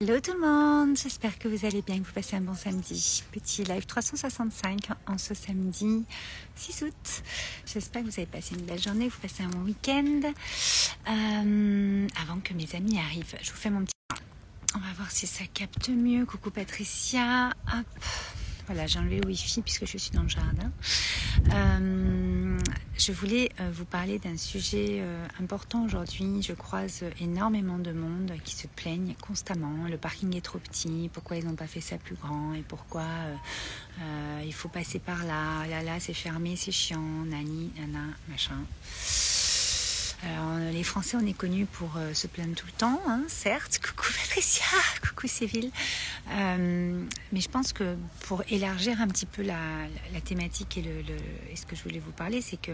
Hello tout le monde, j'espère que vous allez bien, que vous passez un bon samedi. Petit live 365 en ce samedi 6 août. J'espère que vous avez passé une belle journée, que vous passez un bon week-end. Euh, avant que mes amis arrivent, je vous fais mon petit... On va voir si ça capte mieux. Coucou Patricia. Hop. Voilà, j'ai enlevé le Wi-Fi puisque je suis dans le jardin. Euh, je voulais euh, vous parler d'un sujet euh, important aujourd'hui. Je croise énormément de monde qui se plaignent constamment. Le parking est trop petit, pourquoi ils n'ont pas fait ça plus grand? Et pourquoi il faut passer par là? Là, là, c'est fermé, c'est chiant, nani, nana, machin. Alors, les Français, on est connus pour euh, se plaindre tout le temps, hein, certes. Coucou Patricia, coucou Séville. Euh, mais je pense que pour élargir un petit peu la, thématique et, ce que je voulais vous parler, c'est que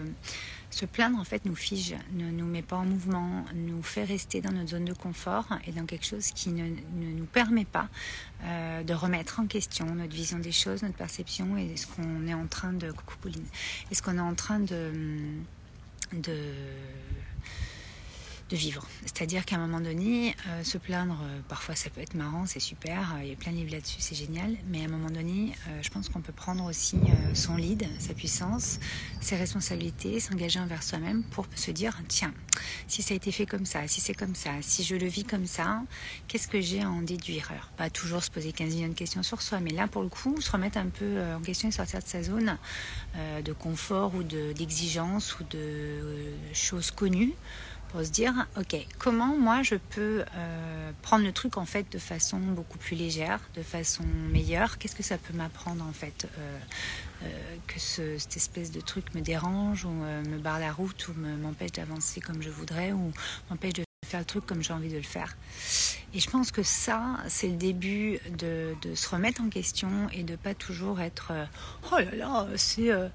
se plaindre, en fait, nous fige, ne nous met pas en mouvement, nous fait rester dans notre zone de confort et dans quelque chose qui ne, nous permet pas euh, de remettre en question notre vision des choses, notre perception et ce qu'on est en train de... Coucou Pauline. Est-ce qu'on est en train de... de de vivre. C'est-à-dire qu'à un moment donné, euh, se plaindre, euh, parfois ça peut être marrant, c'est super, euh, il y a plein de livres là-dessus, c'est génial, mais à un moment donné, je pense qu'on peut prendre aussi son lead, sa puissance, ses responsabilités, s'engager envers soi-même pour se dire, tiens, si ça a été fait comme ça, si c'est comme ça, si je le vis comme ça, qu'est-ce que j'ai en déduire? Pas toujours se poser 15 millions de questions sur soi, mais là, pour le coup, se remettre un peu en question et sortir de sa zone de confort ou d'exigence ou de choses connues se dire, ok, comment moi je peux euh, prendre le truc en fait de façon beaucoup plus légère, de façon meilleure? Qu'est-ce que ça peut m'apprendre en fait euh, euh, que cette espèce de truc me dérange ou me barre la route ou m'empêche d'avancer comme je voudrais ou m'empêche de faire le truc comme j'ai envie de le faire? Et je pense que ça, c'est le début de, se remettre en question et de pas toujours être euh, oh là là, c'est euh,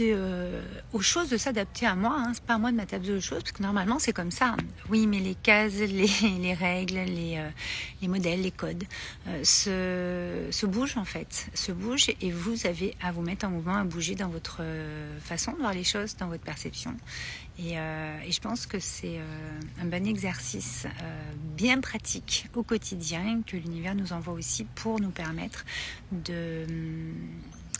euh, aux choses de s'adapter à moi. Hein. C'est pas à moi de m'adapter aux choses parce que normalement c'est comme ça. Oui, mais les cases, les, les règles, les, les modèles, les codes se, se bougent en fait, se bougent et vous avez à vous mettre en mouvement, à bouger dans votre façon de voir les choses, dans votre perception. Et, et je pense que c'est un bon exercice bien pratique au quotidien que l'univers nous envoie aussi pour nous permettre hum,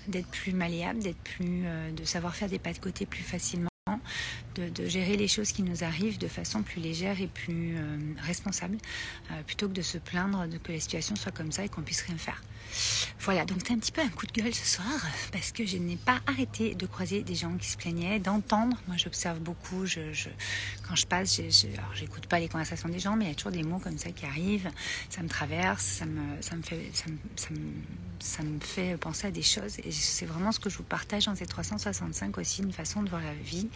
d'être plus malléable, euh, de savoir faire des pas de côté plus facilement, de, gérer les choses qui nous arrivent de façon plus légère et plus euh, responsable, euh, plutôt que de se plaindre de que la situation soit comme ça et qu'on puisse rien faire. Voilà, donc c'est un petit peu un coup de gueule ce soir parce que je n'ai pas arrêté de croiser des gens qui se plaignaient, d'entendre. Moi, j'observe beaucoup. Je, quand je passe, alors j'écoute pas les conversations des gens, mais il y a toujours des mots comme ça qui arrivent. Ça me traverse, ça me, ça me fait, ça me, ça me fait penser à des choses. Et c'est vraiment ce que je vous partage dans ces 365 aussi, une façon de voir la vie,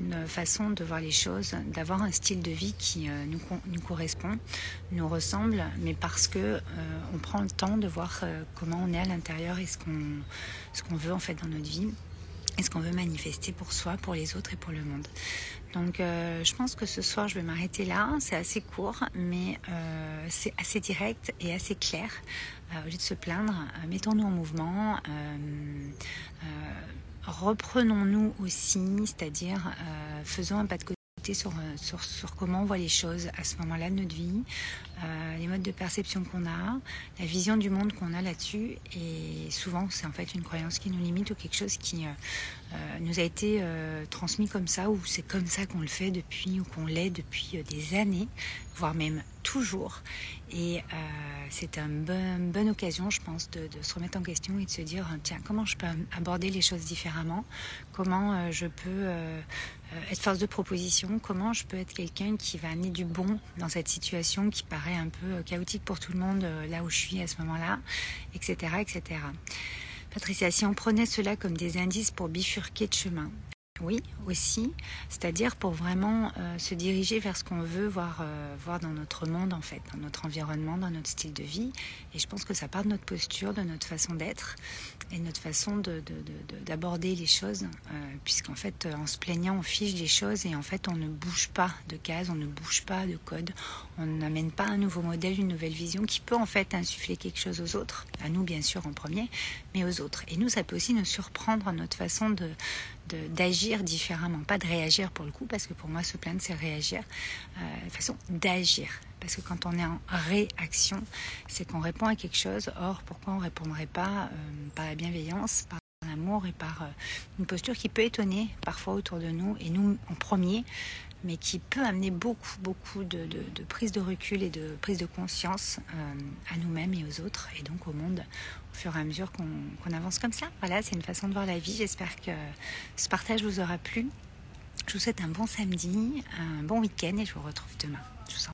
une façon de voir les choses, d'avoir un style de vie qui euh, nous, nous correspond, nous ressemble, mais parce que euh, on prend le temps de voir euh, comment on est à l'intérieur et ce qu'on ce veut en fait dans notre vie et ce qu'on veut manifester pour soi, pour les autres et pour le monde. Donc euh, je pense que ce soir je vais m'arrêter là, c'est assez court mais euh, c'est assez direct et assez clair. au lieu de se plaindre, mettons-nous en mouvement, reprenons-nous aussi, c'est-à-dire faisons un pas de côté sur, sur, sur, comment on voit les choses à ce moment-là de notre vie, euh, les modes de perception qu'on a, la vision du monde qu'on a là-dessus. Et souvent, c'est en fait une croyance qui nous limite ou quelque chose qui euh, euh, nous a été transmis comme ça, ou c'est comme ça qu'on le fait depuis, ou qu'on l'est depuis des années, voire même toujours. Et c'est une bonne, occasion, je pense, de, se remettre en question et de se dire, tiens, comment je peux aborder les choses différemment? Comment je peux être force de proposition? Comment je peux être quelqu'un qui va amener du bon dans cette situation qui paraît un peu euh, chaotique pour tout le monde euh, là où je suis à ce moment-là, etc., etc. Patricia, si on prenait cela comme des indices pour bifurquer de chemin, oui, aussi, c'est-à-dire pour vraiment euh, se diriger vers ce qu'on veut voir, euh, voir dans notre monde, en fait, dans notre environnement, dans notre style de vie. Et je pense que ça part de notre posture, de notre façon d'être et de notre façon d'aborder de, de, les choses, euh, puisqu'en fait, en se plaignant, on fige les choses et en fait, on ne bouge pas de cases, on ne bouge pas de code, on n'amène pas un nouveau modèle, une nouvelle vision qui peut en fait insuffler quelque chose aux autres, à nous bien sûr en premier, mais aux autres. Et nous, ça peut aussi nous surprendre notre façon de d'agir différemment, pas de réagir pour le coup, parce que pour moi se plaindre c'est réagir, euh, de façon d'agir. Parce que quand on est en réaction, c'est qu'on répond à quelque chose. Or, pourquoi on ne répondrait pas euh, par la bienveillance, par l'amour et par euh, une posture qui peut étonner parfois autour de nous, et nous en premier, mais qui peut amener beaucoup, beaucoup de, prise de recul et de prise de conscience à nous-mêmes et aux autres, et donc au monde, au fur et à mesure qu'on avance comme ça. Voilà, c'est une façon de voir la vie. J'espère que ce partage vous aura plu. Je vous souhaite un bon samedi, un bon week-end et je vous retrouve demain. Je vous